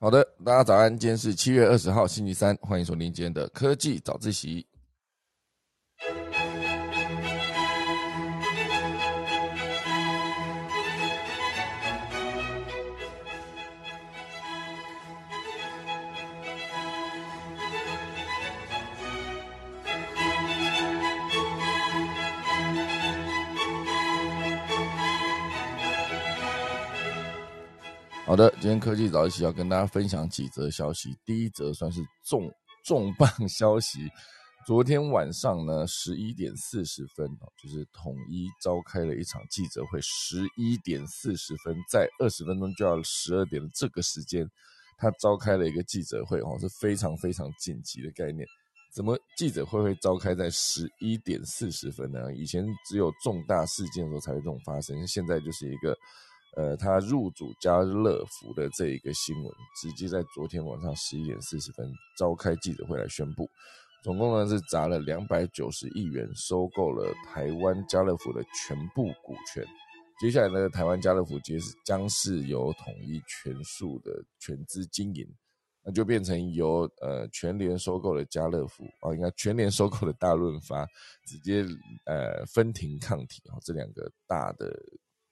好的，大家早安，今天是七月二十号，星期三，欢迎收听今天的科技早自习。好的，今天科技早一起要跟大家分享几则消息。第一则算是重重磅消息，昨天晚上呢十一点四十分哦就是统一召开了一场记者会。十一点四十分，在二十分钟就要十二点的这个时间，他召开了一个记者会哦，是非常非常紧急的概念。怎么记者会会召开在十一点四十分呢？以前只有重大事件的时候才会这种发生，现在就是一个。呃，他入主家乐福的这一个新闻，直接在昨天晚上十一点四十分召开记者会来宣布，总共呢是砸了两百九十亿元，收购了台湾家乐福的全部股权。接下来呢，台湾家乐福将是将是由统一全数的全资经营，那就变成由呃全联收购了家乐福啊，应该全联收购了大润发，直接呃分庭抗体啊，这两个大的。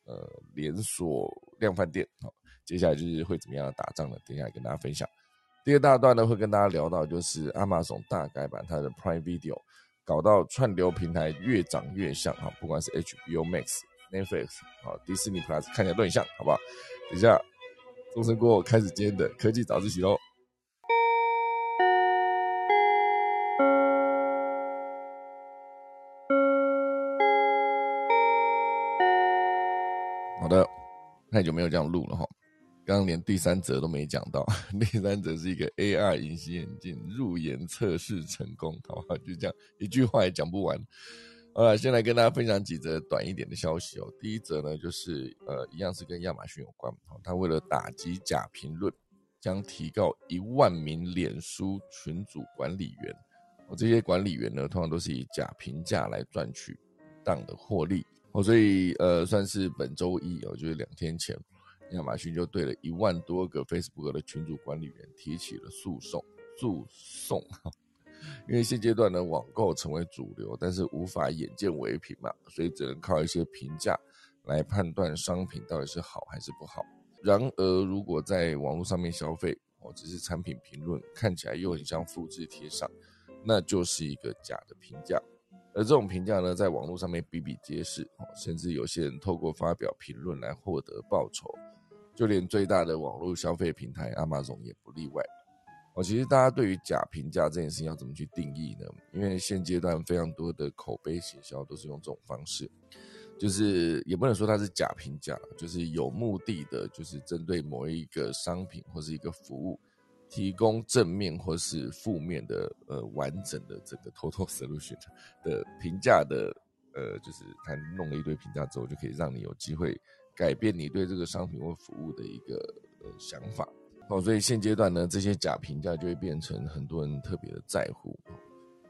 呃，连锁量饭店，好，接下来就是会怎么样打仗呢？等一下跟大家分享。第二大段呢，会跟大家聊到就是亚马逊大改版，它的 Prime Video 搞到串流平台越长越像，哈，不管是 HBO Max、Netflix，好，迪士尼 Plus 看起来都很像，好不好？等一下钟声过后，开始今天的科技早自习喽。太久没有这样录了哈，刚刚连第三则都没讲到，第三则是一个 AR 隐形眼镜入眼测试成功，好吧，就这样一句话也讲不完。好了，先来跟大家分享几则短一点的消息哦。第一则呢，就是呃，一样是跟亚马逊有关，他为了打击假评论，将提告一万名脸书群组管理员。我这些管理员呢，通常都是以假评价来赚取当的获利。哦，所以呃，算是本周一哦，就是两天前，亚马逊就对了一万多个 Facebook 的群主管理员提起了诉讼。诉讼哈，因为现阶段呢，网购成为主流，但是无法眼见为凭嘛，所以只能靠一些评价来判断商品到底是好还是不好。然而，如果在网络上面消费，哦，只是产品评论看起来又很像复制贴上，那就是一个假的评价。而这种评价呢，在网络上面比比皆是，甚至有些人透过发表评论来获得报酬，就连最大的网络消费平台阿玛总也不例外。哦，其实大家对于假评价这件事情要怎么去定义呢？因为现阶段非常多的口碑行销都是用这种方式，就是也不能说它是假评价，就是有目的的，就是针对某一个商品或是一个服务。提供正面或是负面的呃完整的这个 total solution 的评价的呃，就是他弄了一堆评价之后，就可以让你有机会改变你对这个商品或服务的一个呃想法。哦，所以现阶段呢，这些假评价就会变成很多人特别的在乎。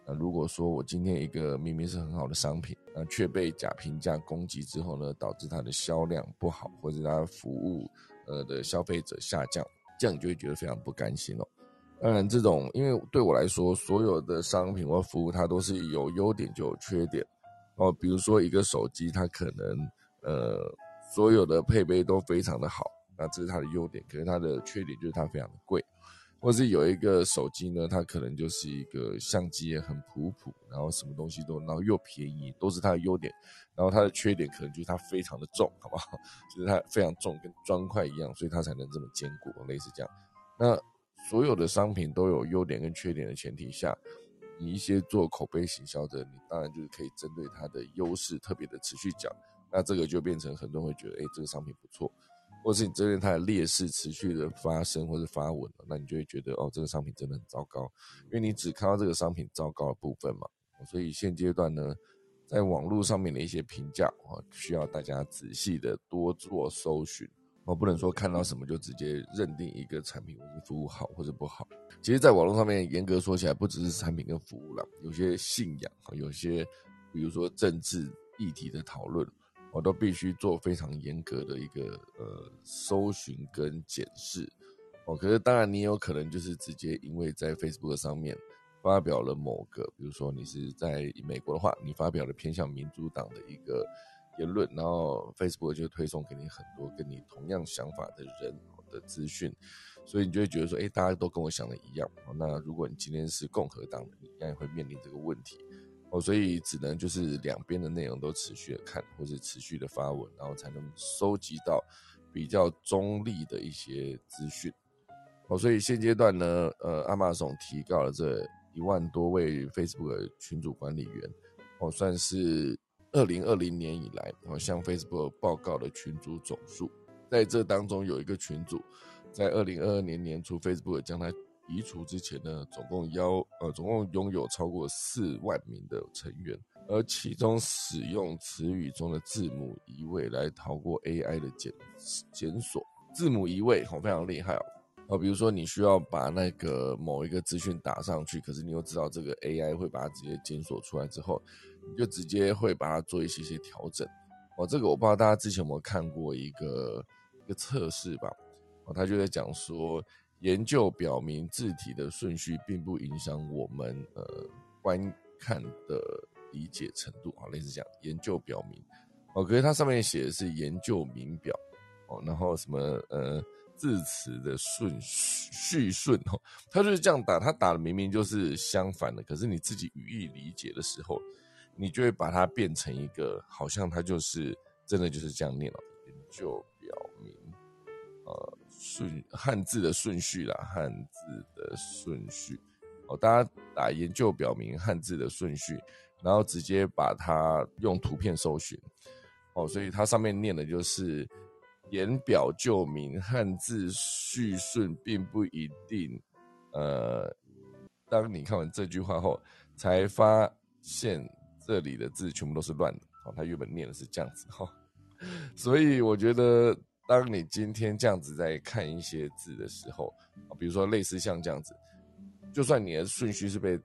那如果说我今天一个明明是很好的商品，那却被假评价攻击之后呢，导致它的销量不好，或者它服务呃的消费者下降。这样你就会觉得非常不甘心哦。当然，这种因为对我来说，所有的商品或服务它都是有优点就有缺点哦。比如说一个手机，它可能呃所有的配备都非常的好，那这是它的优点。可是它的缺点就是它非常的贵。或是有一个手机呢，它可能就是一个相机也很普普，然后什么东西都，然后又便宜，都是它的优点。然后它的缺点可能就是它非常的重，好不好？就是它非常重，跟砖块一样，所以它才能这么坚固，类似这样。那所有的商品都有优点跟缺点的前提下，你一些做口碑行销的，你当然就是可以针对它的优势特别的持续讲。那这个就变成很多人会觉得，哎，这个商品不错。或是你针对它的劣势持续的发生或者发文了，那你就会觉得哦，这个商品真的很糟糕，因为你只看到这个商品糟糕的部分嘛。所以现阶段呢，在网络上面的一些评价啊，需要大家仔细的多做搜寻，我不能说看到什么就直接认定一个产品或者服务好或者不好。其实，在网络上面严格说起来，不只是产品跟服务了，有些信仰有些比如说政治议题的讨论。我都必须做非常严格的一个呃搜寻跟检视，哦。可是当然，你有可能就是直接因为在 Facebook 上面发表了某个，比如说你是在美国的话，你发表了偏向民主党的一个言论，然后 Facebook 就推送给你很多跟你同样想法的人的资讯，所以你就会觉得说，哎，大家都跟我想的一样。那如果你今天是共和党的，你应该会面临这个问题。哦，所以只能就是两边的内容都持续的看，或是持续的发文，然后才能收集到比较中立的一些资讯。哦，所以现阶段呢，呃，亚马逊提告了这一万多位 Facebook 群组管理员，哦，算是二零二零年以来，哦向 Facebook 报告的群组总数。在这当中有一个群组，在二零二二年年初，Facebook 将它。移除之前呢，总共邀呃，总共拥有超过四万名的成员，而其中使用词语中的字母移位来逃过 AI 的检检索，字母移位哦非常厉害哦。哦，比如说你需要把那个某一个资讯打上去，可是你又知道这个 AI 会把它直接检索出来之后，你就直接会把它做一些些调整。哦，这个我不知道大家之前有没有看过一个一个测试吧？哦，他就在讲说。研究表明，字体的顺序并不影响我们呃观看的理解程度啊，类似这样。研究表明，哦，可是它上面写的是研究名表哦，然后什么呃字词的顺序顺哦，它就是这样打，它打的明明就是相反的，可是你自己语义理解的时候，你就会把它变成一个好像它就是真的就是这样念了。研究表明，呃。顺汉字的顺序啦，汉字的顺序哦，大家打研究表明汉字的顺序，然后直接把它用图片搜寻哦，所以它上面念的就是言表就明，汉字序顺并不一定。呃，当你看完这句话后，才发现这里的字全部都是乱的哦，它原本念的是这样子哈，所以我觉得。当你今天这样子在看一些字的时候，比如说类似像这样子，就算你的顺序是被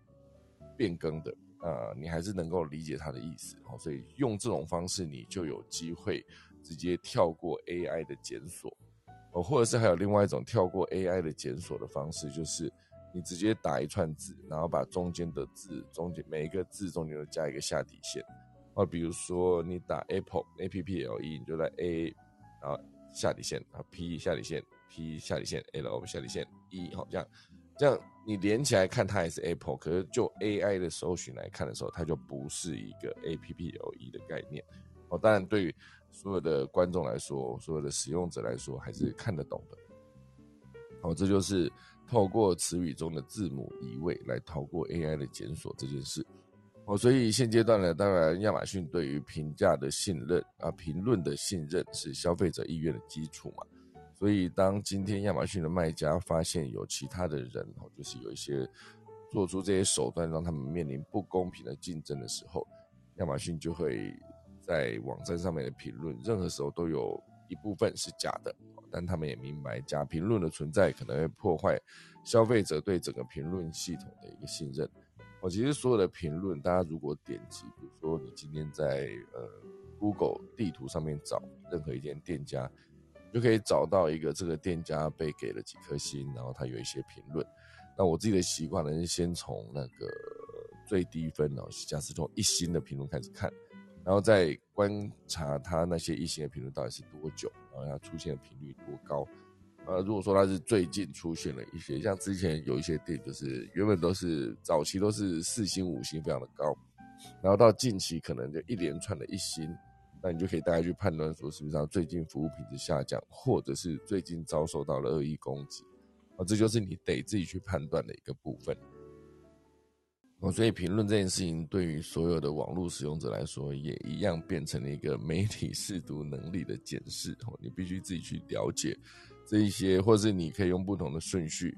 变更的，啊，你还是能够理解它的意思，哦，所以用这种方式，你就有机会直接跳过 AI 的检索，哦，或者是还有另外一种跳过 AI 的检索的方式，就是你直接打一串字，然后把中间的字中间每一个字中间都加一个下底线，啊，比如说你打 Apple A P P L E，你就在 A，然后。下底线啊，P 下底线，P 下底线，L O 下底线，E 好，这样，这样你连起来看它也是 Apple，可是就 AI 的搜寻来看的时候，它就不是一个 A P P L E 的概念哦。当然，对于所有的观众来说，所有的使用者来说，还是看得懂的。好，这就是透过词语中的字母移位来逃过 AI 的检索这件事。哦，所以现阶段呢，当然亚马逊对于评价的信任啊，评论的信任是消费者意愿的基础嘛。所以当今天亚马逊的卖家发现有其他的人哦，就是有一些做出这些手段让他们面临不公平的竞争的时候，亚马逊就会在网站上面的评论，任何时候都有一部分是假的。但他们也明白，假评论的存在可能会破坏消费者对整个评论系统的一个信任。我其实所有的评论，大家如果点击，比如说你今天在呃 Google 地图上面找任何一间店家，就可以找到一个这个店家被给了几颗星，然后他有一些评论。那我自己的习惯呢，是先从那个最低分哦，假设从一星的评论开始看，然后再观察他那些一星的评论到底是多久，然后它出现的频率多高。呃，如果说它是最近出现了一些，像之前有一些店，就是原本都是早期都是四星五星非常的高，然后到近期可能就一连串的一星，那你就可以大概去判断说，是不是它最近服务品质下降，或者是最近遭受到了恶意攻击，啊，这就是你得自己去判断的一个部分。哦，所以评论这件事情对于所有的网络使用者来说，也一样变成了一个媒体 试读能力的检视。哦，你必须自己去了解。这一些，或是你可以用不同的顺序，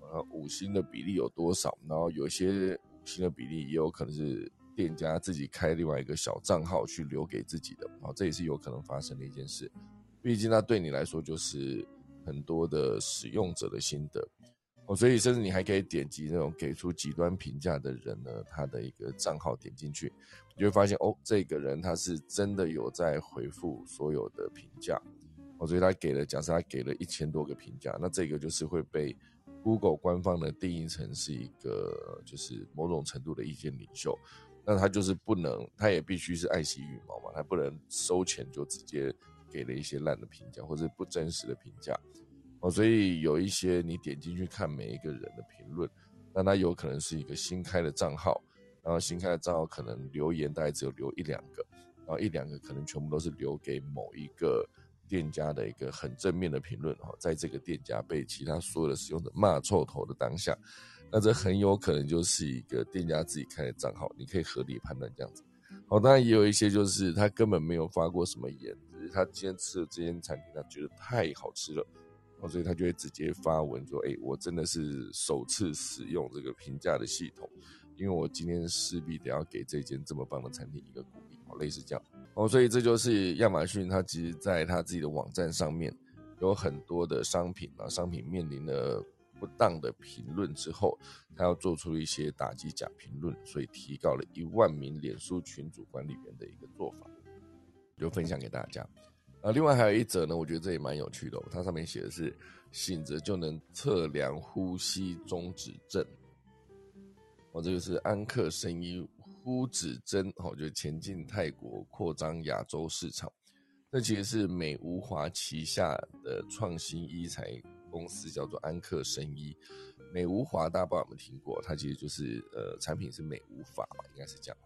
呃，五星的比例有多少？然后有些五星的比例也有可能是店家自己开另外一个小账号去留给自己的，啊，这也是有可能发生的一件事。毕竟，那对你来说就是很多的使用者的心得哦，所以甚至你还可以点击那种给出极端评价的人呢，他的一个账号点进去，你就会发现哦，这个人他是真的有在回复所有的评价。哦，所以他给了，假设他给了一千多个评价，那这个就是会被 Google 官方的定义成是一个就是某种程度的意见领袖，那他就是不能，他也必须是爱惜羽毛嘛，他不能收钱就直接给了一些烂的评价或者不真实的评价，哦，所以有一些你点进去看每一个人的评论，那他有可能是一个新开的账号，然后新开的账号可能留言大概只有留一两个，然后一两个可能全部都是留给某一个。店家的一个很正面的评论哈，在这个店家被其他所有的使用者骂臭头的当下，那这很有可能就是一个店家自己开的账号，你可以合理判断这样子。好，当然也有一些就是他根本没有发过什么言，只是他今天吃的这间餐厅他觉得太好吃了，所以他就会直接发文说：“哎，我真的是首次使用这个评价的系统，因为我今天势必得要给这间这么棒的餐厅一个鼓励。”好，类似这样。哦，所以这就是亚马逊，它其实在它自己的网站上面有很多的商品啊，商品面临了不当的评论之后，它要做出一些打击假评论，所以提高了一万名脸书群组管理员的一个做法，就分享给大家。啊，另外还有一则呢，我觉得这也蛮有趣的，它上面写的是醒着就能测量呼吸中止症。哦，这个是安克生医。呼指针，哦，就前进泰国扩张亚洲市场。那其实是美无华旗下的创新医材公司，叫做安克生医。美无华大家不知道有没有听过？它其实就是呃，产品是美无法嘛，应该是这样。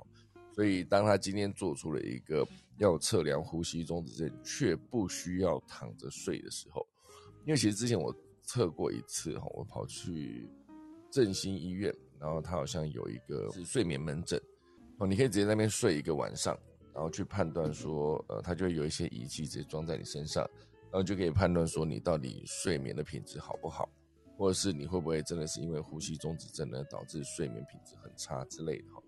所以当他今天做出了一个要测量呼吸中止症却不需要躺着睡的时候，因为其实之前我测过一次哈，我跑去振兴医院，然后他好像有一个是睡眠门诊。哦，你可以直接在那边睡一个晚上，然后去判断说，呃，它就会有一些仪器直接装在你身上，然后就可以判断说你到底睡眠的品质好不好，或者是你会不会真的是因为呼吸中止症呢导致睡眠品质很差之类的哈。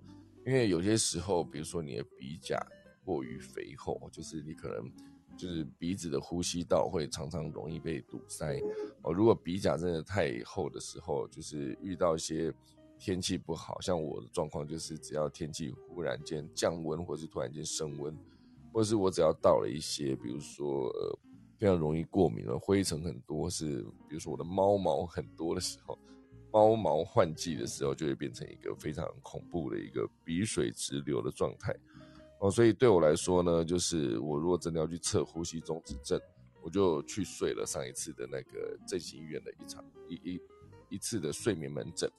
因为有些时候，比如说你的鼻甲过于肥厚，就是你可能就是鼻子的呼吸道会常常容易被堵塞哦。如果鼻甲真的太厚的时候，就是遇到一些。天气不好，像我的状况就是，只要天气忽然间降温，或是突然间升温，或是我只要到了一些，比如说呃非常容易过敏了，灰尘很多，是比如说我的猫毛很多的时候，猫毛换季的时候，就会变成一个非常恐怖的一个鼻水直流的状态哦。所以对我来说呢，就是我如果真的要去测呼吸中止症，我就去睡了上一次的那个振兴医院的一场一一一次的睡眠门诊。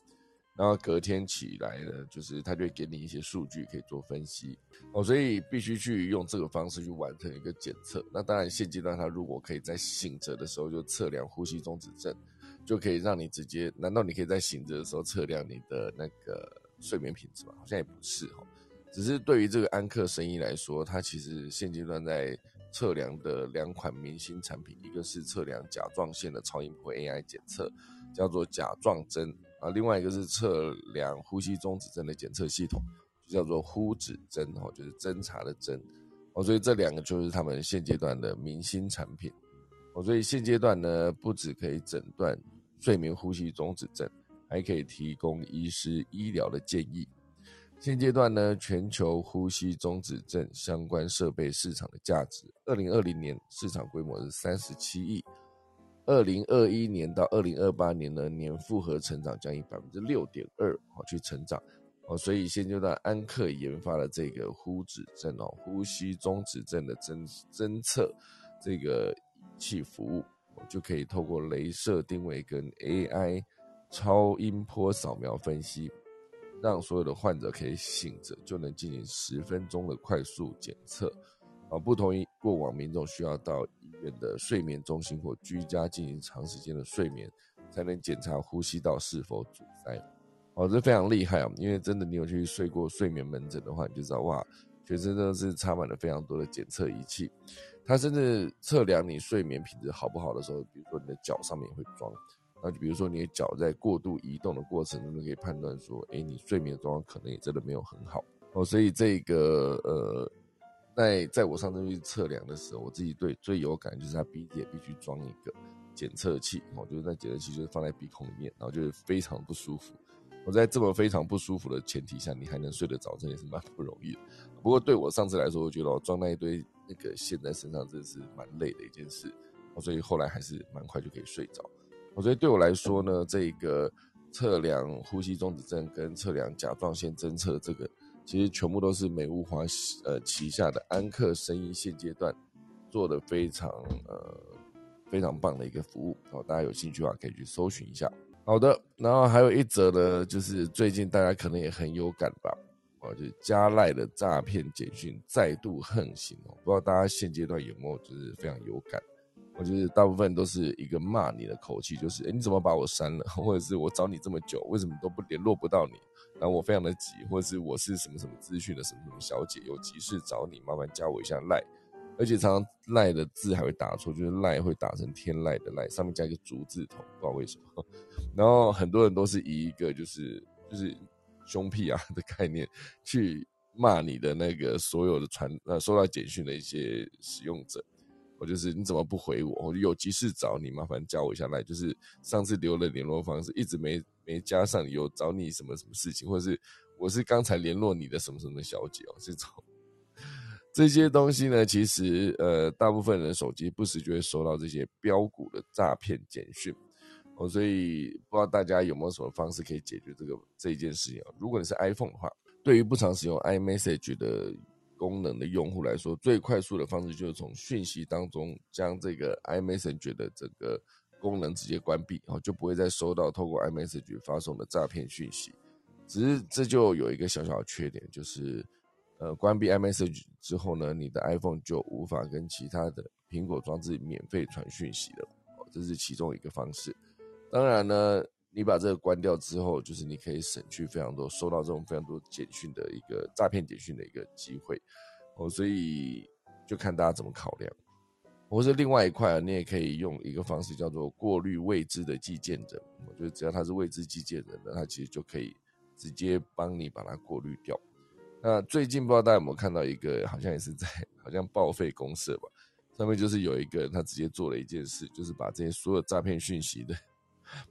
然后隔天起来呢，就是他就会给你一些数据可以做分析哦，所以必须去用这个方式去完成一个检测。那当然现阶段他如果可以在醒着的时候就测量呼吸中止症，就可以让你直接，难道你可以在醒着的时候测量你的那个睡眠品质吗？好像也不是哈，只是对于这个安克生意来说，它其实现阶段在测量的两款明星产品，一个是测量甲状腺的超音波 AI 检测，叫做甲状针。啊，另外一个是测量呼吸中止症的检测系统，就叫做呼指针哦，就是侦查的针哦，所以这两个就是他们现阶段的明星产品哦，所以现阶段呢，不只可以诊断睡眠呼吸中止症，还可以提供医师医疗的建议。现阶段呢，全球呼吸中止症相关设备市场的价值，二零二零年市场规模是三十七亿。二零二一年到二零二八年呢，年复合成长将以百分之六点二哦去成长哦，所以现阶段安克研发了这个呼指症哦，呼吸中止症的侦侦测这个仪器服务，就可以透过镭射定位跟 AI 超音波扫描分析，让所有的患者可以醒着就能进行十分钟的快速检测。啊，不同于过往民众需要到院的睡眠中心或居家进行长时间的睡眠，才能检查呼吸道是否阻塞。哦，这非常厉害啊！因为真的，你有去睡过睡眠门诊的话，你就知道哇，全身真的是插满了非常多的检测仪器。它甚至测量你睡眠品质好不好的时候，比如说你的脚上面也会装。那就比如说你的脚在过度移动的过程中，就可以判断说，哎，你睡眠状况可能也真的没有很好。哦，所以这个呃。在在我上次去测量的时候，我自己对最有感就是他鼻子也必须装一个检测器，哦，就是那检测器就是放在鼻孔里面，然后就是非常不舒服。我在这么非常不舒服的前提下，你还能睡得着，这也是蛮不容易的。不过对我上次来说，我觉得我装那一堆那个线在身上，真的是蛮累的一件事。所以后来还是蛮快就可以睡着。我觉得对我来说呢，这个测量呼吸中止症跟测量甲状腺侦测这个，其实全部都是美物华呃旗下的安克声音现阶段做的非常呃非常棒的一个服务。哦，大家有兴趣的话可以去搜寻一下。好的，然后还有一则呢，就是最近大家可能也很有感吧，哦，就是加赖的诈骗简讯再度横行哦，不知道大家现阶段有没有就是非常有感？我觉得大部分都是一个骂你的口气，就是哎你怎么把我删了，或者是我找你这么久，为什么都不联络不到你？然后我非常的急，或者是我是什么什么资讯的什么什么小姐，有急事找你，麻烦加我一下赖。而且常常赖的字还会打错，就是赖会打成天赖的赖，上面加一个竹字头，不知道为什么。然后很多人都是以一个就是就是凶屁啊的概念去骂你的那个所有的传呃收到简讯的一些使用者，我就是你怎么不回我？我有急事找你，麻烦加我一下赖。就是上次留了联络方式，一直没没加上，有找你什么什么事情，或者是我是刚才联络你的什么什么小姐哦，这种。这些东西呢，其实呃，大部分人手机不时就会收到这些标股的诈骗简讯哦，所以不知道大家有没有什么方式可以解决这个这一件事情啊？如果你是 iPhone 的话，对于不常使用 iMessage 的功能的用户来说，最快速的方式就是从讯息当中将这个 iMessage 的这个功能直接关闭，然后就不会再收到透过 iMessage 发送的诈骗讯息。只是这就有一个小小的缺点，就是。呃，关闭 iMessage 之后呢，你的 iPhone 就无法跟其他的苹果装置免费传讯息了。哦，这是其中一个方式。当然呢，你把这个关掉之后，就是你可以省去非常多收到这种非常多简讯的一个诈骗简讯的一个机会。哦，所以就看大家怎么考量。或者另外一块啊，你也可以用一个方式叫做过滤未知的寄件人。我觉得只要他是未知寄件人的，他其实就可以直接帮你把它过滤掉。那最近不知道大家有没有看到一个，好像也是在好像报废公社吧，上面就是有一个人他直接做了一件事，就是把这些所有诈骗讯息的，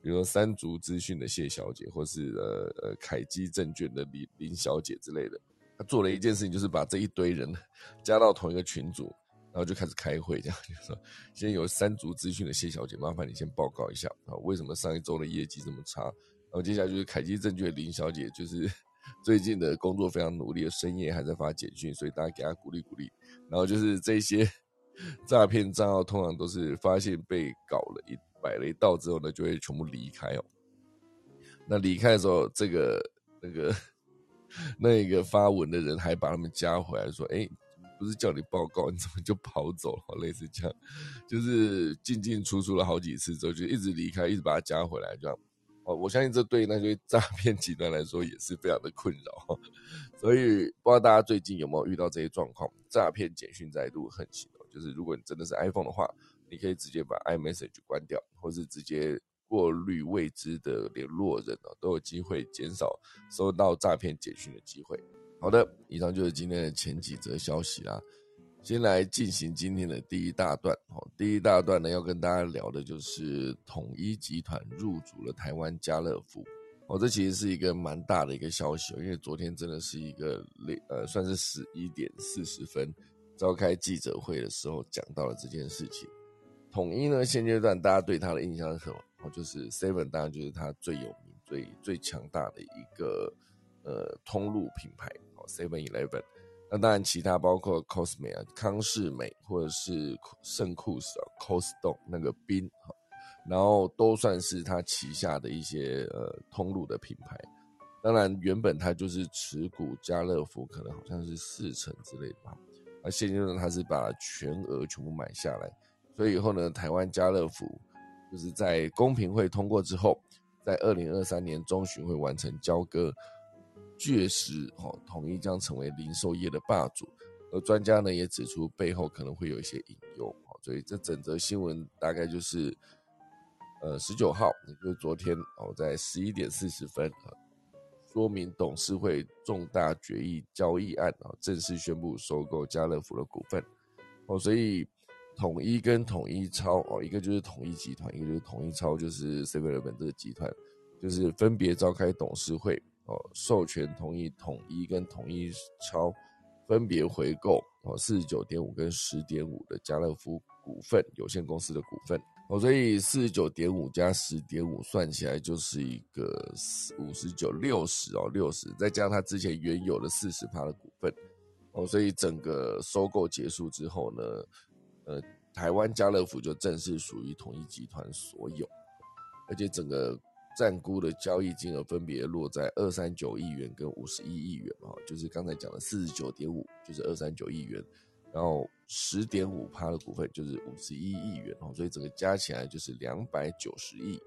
比如说三足资讯的谢小姐，或是呃呃凯基证券的林林小姐之类的，他做了一件事情，就是把这一堆人 加到同一个群组，然后就开始开会，这样就说，先有三足资讯的谢小姐，麻烦你先报告一下啊，为什么上一周的业绩这么差？然后接下来就是凯基证券林小姐，就是。最近的工作非常努力，深夜还在发简讯，所以大家给她鼓励鼓励。然后就是这些 诈骗账号，通常都是发现被搞了一摆了一道之后呢，就会全部离开哦。那离开的时候，这个那个 那个发文的人还把他们加回来，说：“哎，不是叫你报告，你怎么就跑走了？” 类似这样，就是进进出出了好几次之后，就一直离开，一直把他加回来，这样。哦，我相信这对那些诈 骗集团来说也是非常的困扰，所以不知道大家最近有没有遇到这些状况？诈骗简讯再度横行哦，就是如果你真的是 iPhone 的话，你可以直接把 iMessage 关掉，或是直接过滤未知的联络人哦，都有机会减少收到诈骗简讯的机会。好的，以上就是今天的前几则消息啦。先来进行今天的第一大段哦。第一大段呢，要跟大家聊的就是统一集团入主了台湾家乐福哦。这其实是一个蛮大的一个消息，因为昨天真的是一个呃，算是十一点四十分召开记者会的时候讲到了这件事情。统一呢，现阶段大家对它的印象是什么？哦，就是 Seven，当然就是它最有名、最最强大的一个呃通路品牌，Seven Eleven。那当然，其他包括 Cosme 啊、康士美或者是圣库斯啊、Costco 那个冰，然后都算是他旗下的一些呃通路的品牌。当然，原本他就是持股家乐福，可能好像是四成之类的吧。那现阶段他是把全额全部买下来，所以以后呢，台湾家乐福就是在公平会通过之后，在二零二三年中旬会完成交割。确实，哦，统一将成为零售业的霸主，而专家呢也指出背后可能会有一些隐忧，哦，所以这整则新闻大概就是，呃，十九号，也就是昨天，哦，在十一点四十分，说明董事会重大决议交易案，啊，正式宣布收购家乐福的股份，哦，所以统一跟统一超，哦，一个就是统一集团，一个就是统一超，就是 Seven Eleven 这个集团，就是分别召开董事会。哦，授权同意统一跟统一超分别回购哦四十九点五跟十点五的家乐福股份有限公司的股份哦，所以四十九点五加十点五算起来就是一个五十九六十哦，六十再加上他之前原有的四十趴的股份哦，所以整个收购结束之后呢，呃，台湾家乐福就正式属于统一集团所有，而且整个。占估的交易金额分别落在二三九亿元跟五十一亿元哈，就是刚才讲的四十九点五，就是二三九亿元，然后十点五趴的股份就是五十一亿元哦，所以整个加起来就是两百九十亿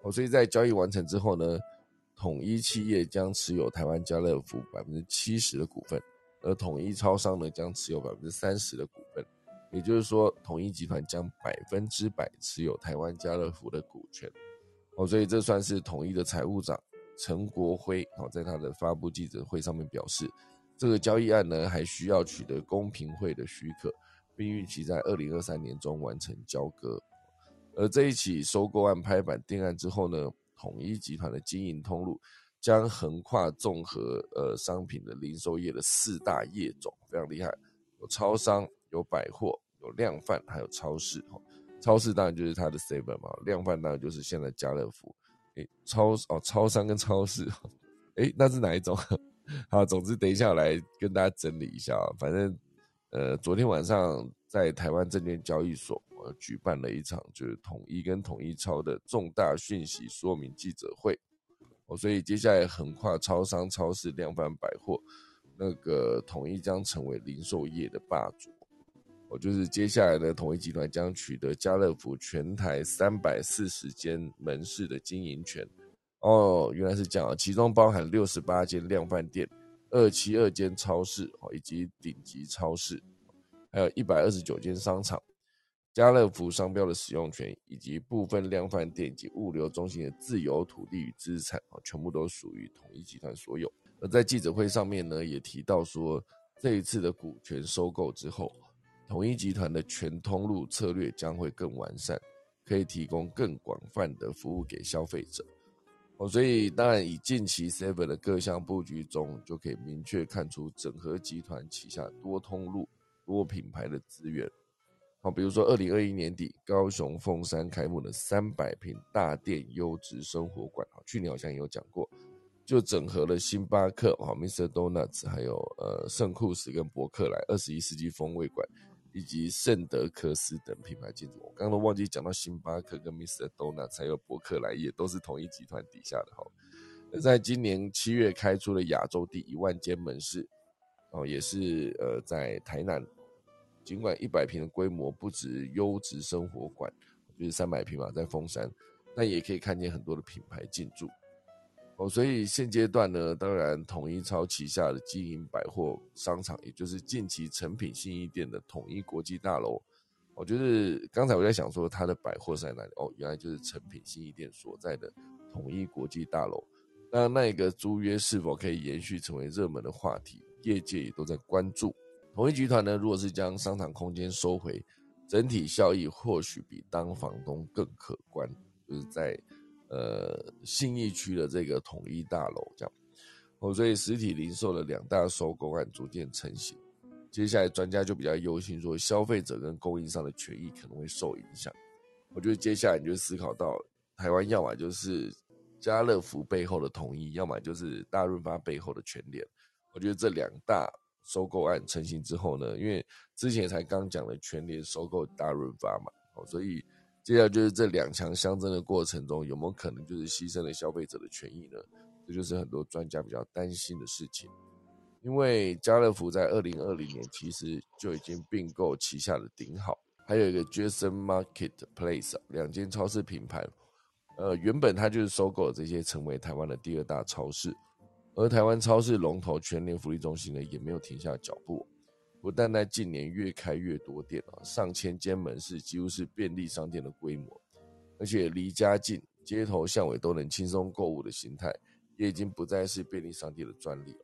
哦，所以在交易完成之后呢，统一企业将持有台湾家乐福百分之七十的股份，而统一超商呢将持有百分之三十的股份，也就是说，统一集团将百分之百持有台湾家乐福的股权。哦，所以这算是统一的财务长陈国辉哦，在他的发布记者会上面表示，这个交易案呢还需要取得公平会的许可，并预期在二零二三年中完成交割。而这一起收购案拍板定案之后呢，统一集团的经营通路将横跨综合呃商品的零售业的四大业种，非常厉害，有超商、有百货、有量贩，还有超市哈。超市当然就是它的 seven 嘛，量贩当然就是现在家乐福。诶，超哦，超商跟超市，诶，那是哪一种？好，总之等一下来跟大家整理一下啊。反正，呃，昨天晚上在台湾证券交易所我举办了一场就是统一跟统一超的重大讯息说明记者会。哦，所以接下来横跨超商、超市、量贩、百货，那个统一将成为零售业的霸主。我就是接下来的统一集团将取得家乐福全台三百四十间门市的经营权。哦，原来是这样啊，其中包含六十八间量贩店、二七二间超市哦，以及顶级超市，还有一百二十九间商场。家乐福商标的使用权以及部分量贩店及物流中心的自有土地与资产啊，全部都属于统一集团所有。而在记者会上面呢，也提到说，这一次的股权收购之后。统一集团的全通路策略将会更完善，可以提供更广泛的服务给消费者。哦，所以当然以近期 Seven 的各项布局中，就可以明确看出整合集团旗下多通路、多品牌的资源。好，比如说二零二一年底，高雄凤山开幕的三百平大店优质生活馆，啊，去年好像也有讲过，就整合了星巴克、哈 Mr Donuts，还有呃圣库斯跟伯克莱二十一世纪风味馆。以及圣德克斯等品牌进驻，我刚刚都忘记讲到星巴克跟 Mr. Donut 还有伯克莱也都是同一集团底下的哈。那在今年七月开出了亚洲第一万间门市，哦，也是呃在台南，尽管一百平的规模不止优质生活馆，就是三百平嘛，在峰山，但也可以看见很多的品牌进驻。哦，所以现阶段呢，当然统一超旗下的经营百货商场，也就是近期成品新义店的统一国际大楼，我觉得刚才我在想说它的百货在哪里？哦，原来就是成品新义店所在的统一国际大楼。那那一个租约是否可以延续成为热门的话题？业界也都在关注。统一集团呢，如果是将商场空间收回，整体效益或许比当房东更可观，就是在。呃，信义区的这个统一大楼这样，哦，所以实体零售的两大收购案逐渐成型。接下来专家就比较忧心说，消费者跟供应商的权益可能会受影响。我觉得接下来你就思考到，台湾要么就是家乐福背后的统一，要么就是大润发背后的全联。我觉得这两大收购案成型之后呢，因为之前才刚讲了全联收购大润发嘛，哦，所以。接下来就是这两强相争的过程中，有没有可能就是牺牲了消费者的权益呢？这就是很多专家比较担心的事情。因为家乐福在二零二零年其实就已经并购旗下的顶好，还有一个 Jason Marketplace 两间超市品牌。呃，原本它就是收购了这些，成为台湾的第二大超市。而台湾超市龙头全联福利中心呢，也没有停下脚步。不但在近年越开越多店啊，上千间门市几乎是便利商店的规模，而且离家近、街头巷尾都能轻松购物的形态，也已经不再是便利商店的专利。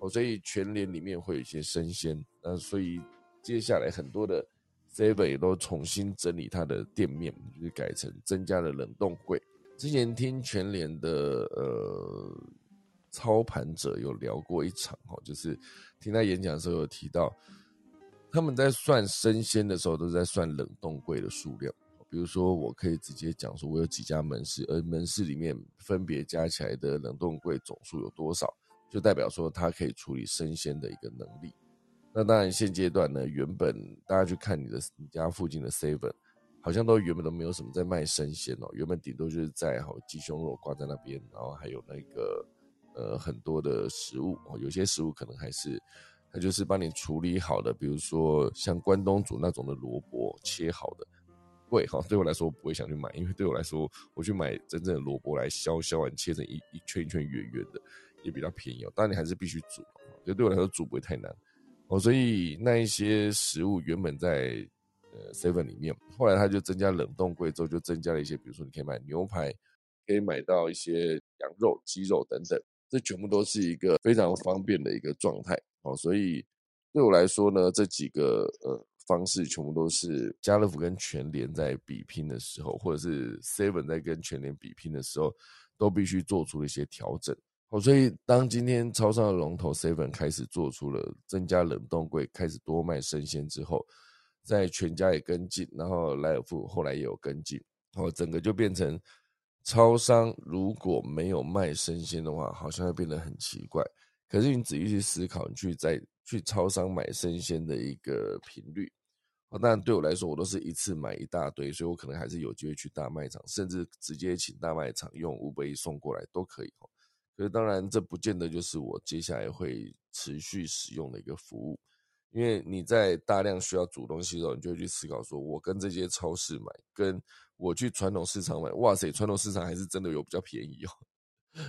哦，所以全联里面会有一些生鲜，那所以接下来很多的 seven 也都重新整理它的店面，就是改成增加了冷冻柜。之前听全联的呃操盘者有聊过一场，哈，就是听他演讲的时候有提到。他们在算生鲜的时候，都是在算冷冻柜的数量。比如说，我可以直接讲说，我有几家门市，而门市里面分别加起来的冷冻柜总数有多少，就代表说它可以处理生鲜的一个能力。那当然，现阶段呢，原本大家去看你的你家附近的 Seven，好像都原本都没有什么在卖生鲜哦，原本顶多就是在好鸡胸肉挂在那边，然后还有那个呃很多的食物哦，有些食物可能还是它就是帮你处理好的，比如说像关东煮那种的萝卜切好的。贵哈，对我来说我不会想去买，因为对我来说，我去买真正的萝卜来削，削完切成一一圈一圈圆圆的，也比较便宜哦。当然你还是必须煮，就对我来说煮不会太难哦。所以那一些食物原本在呃 seven 里面，后来它就增加冷冻柜之后，就增加了一些，比如说你可以买牛排，可以买到一些羊肉、鸡肉等等，这全部都是一个非常方便的一个状态哦。所以对我来说呢，这几个呃。方式全部都是家乐福跟全联在比拼的时候，或者是 Seven 在跟全联比拼的时候，都必须做出了一些调整。哦，所以当今天超商的龙头 Seven 开始做出了增加冷冻柜，开始多卖生鲜之后，在全家也跟进，然后莱尔富后来也有跟进，哦，整个就变成超商如果没有卖生鲜的话，好像会变得很奇怪。可是你仔细去思考，你去在去超商买生鲜的一个频率。当然，对我来说，我都是一次买一大堆，所以我可能还是有机会去大卖场，甚至直接请大卖场用五百一送过来都可以哦。可是，当然这不见得就是我接下来会持续使用的一个服务，因为你在大量需要煮东西的时候，你就会去思考说，我跟这些超市买，跟我去传统市场买，哇塞，传统市场还是真的有比较便宜哦，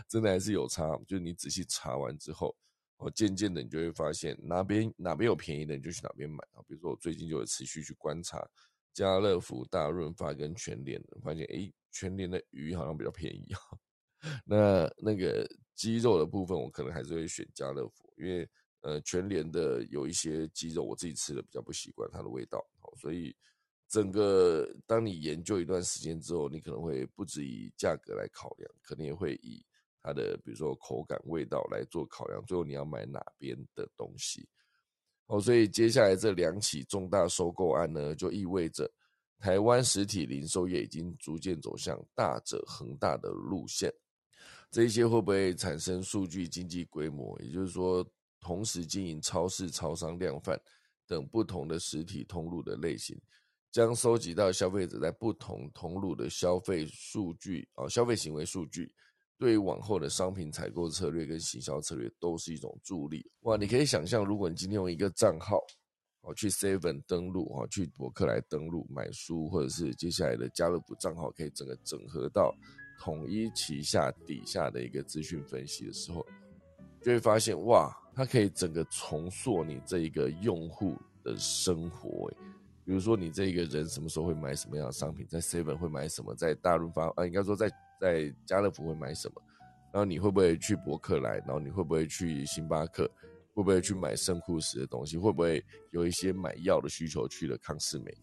真的还是有差，就是你仔细查完之后。哦，渐渐的你就会发现哪边哪边有便宜的，你就去哪边买啊。比如说我最近就有持续去观察家乐福、大润发跟全联，发现诶，全联的鱼好像比较便宜啊。那那个鸡肉的部分，我可能还是会选家乐福，因为呃全联的有一些鸡肉我自己吃的比较不习惯它的味道，所以整个当你研究一段时间之后，你可能会不止以价格来考量，可能也会以。它的比如说口感、味道来做考量，最后你要买哪边的东西哦。所以接下来这两起重大收购案呢，就意味着台湾实体零售业已经逐渐走向大者恒大的路线。这一些会不会产生数据经济规模？也就是说，同时经营超市、超商、量贩等不同的实体通路的类型，将收集到消费者在不同通路的消费数据啊，消费行为数据。对于往后的商品采购策略跟行销策略都是一种助力哇！你可以想象，如果你今天用一个账号，哦去 Seven 登录，哦去博客来登录买书，或者是接下来的家乐福账号，可以整个整合到统一旗下底下的一个资讯分析的时候，就会发现哇，它可以整个重塑你这一个用户的生活。比如说你这一个人什么时候会买什么样的商品，在 Seven 会买什么，在大润发啊，应该说在。在家乐福会买什么？然后你会不会去博客来？然后你会不会去星巴克？会不会去买圣库斯的东西？会不会有一些买药的需求去了康士美？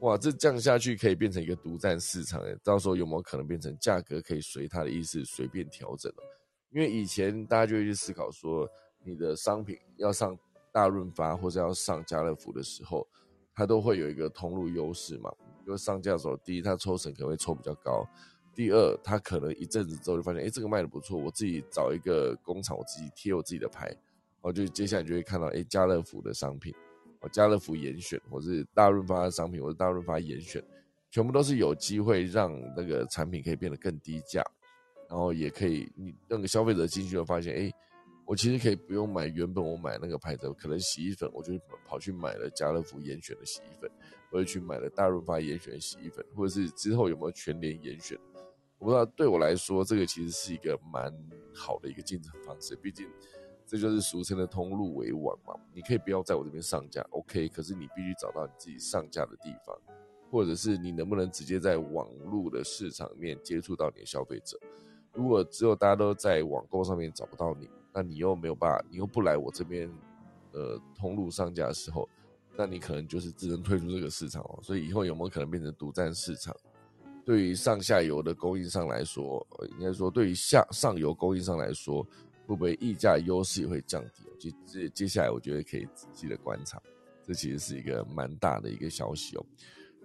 哇，这降下去可以变成一个独占市场诶！到时候有没有可能变成价格可以随他的意思随便调整了？因为以前大家就会去思考说，你的商品要上大润发或者要上家乐福的时候，它都会有一个通路优势嘛。因为上架的时候，第一，它抽成可能会抽比较高。第二，他可能一阵子之后就发现，哎，这个卖的不错，我自己找一个工厂，我自己贴我自己的牌，哦，就接下来就会看到，哎，家乐福的商品，哦，家乐福严选，或是大润发的商品，或是大润发严选，全部都是有机会让那个产品可以变得更低价，然后也可以，你那个消费者进去后发现，哎，我其实可以不用买原本我买那个牌子，可能洗衣粉，我就跑去买了家乐福严选的洗衣粉，或者去买了大润发严选的洗衣粉，或者是之后有没有全联严选。我不知道对我来说，这个其实是一个蛮好的一个竞争方式。毕竟，这就是俗称的通路为王嘛。你可以不要在我这边上架，OK？可是你必须找到你自己上架的地方，或者是你能不能直接在网络的市场面接触到你的消费者。如果只有大家都在网购上面找不到你，那你又没有办法，你又不来我这边，呃，通路上架的时候，那你可能就是只能退出这个市场哦。所以以后有没有可能变成独占市场？对于上下游的供应商来说，应该说对于下上游供应商来说，会不会溢价优势也会降低？接接接下来，我觉得可以仔细的观察，这其实是一个蛮大的一个消息哦。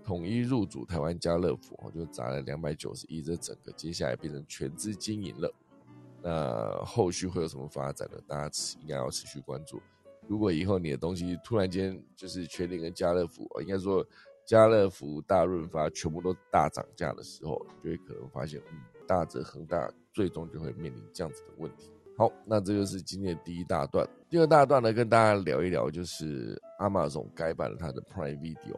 统一入主台湾家乐福，就砸了两百九十亿，这整个接下来变成全资经营了。那后续会有什么发展呢？大家应该要持续关注。如果以后你的东西突然间就是全联跟家乐福，应该说家乐福、大润发全部都大涨价的时候，就会可能发现，嗯，大泽恒大最终就会面临这样子的问题。好，那这就是今天的第一大段。第二大段呢，跟大家聊一聊，就是阿玛总改版了它的 Prime Video，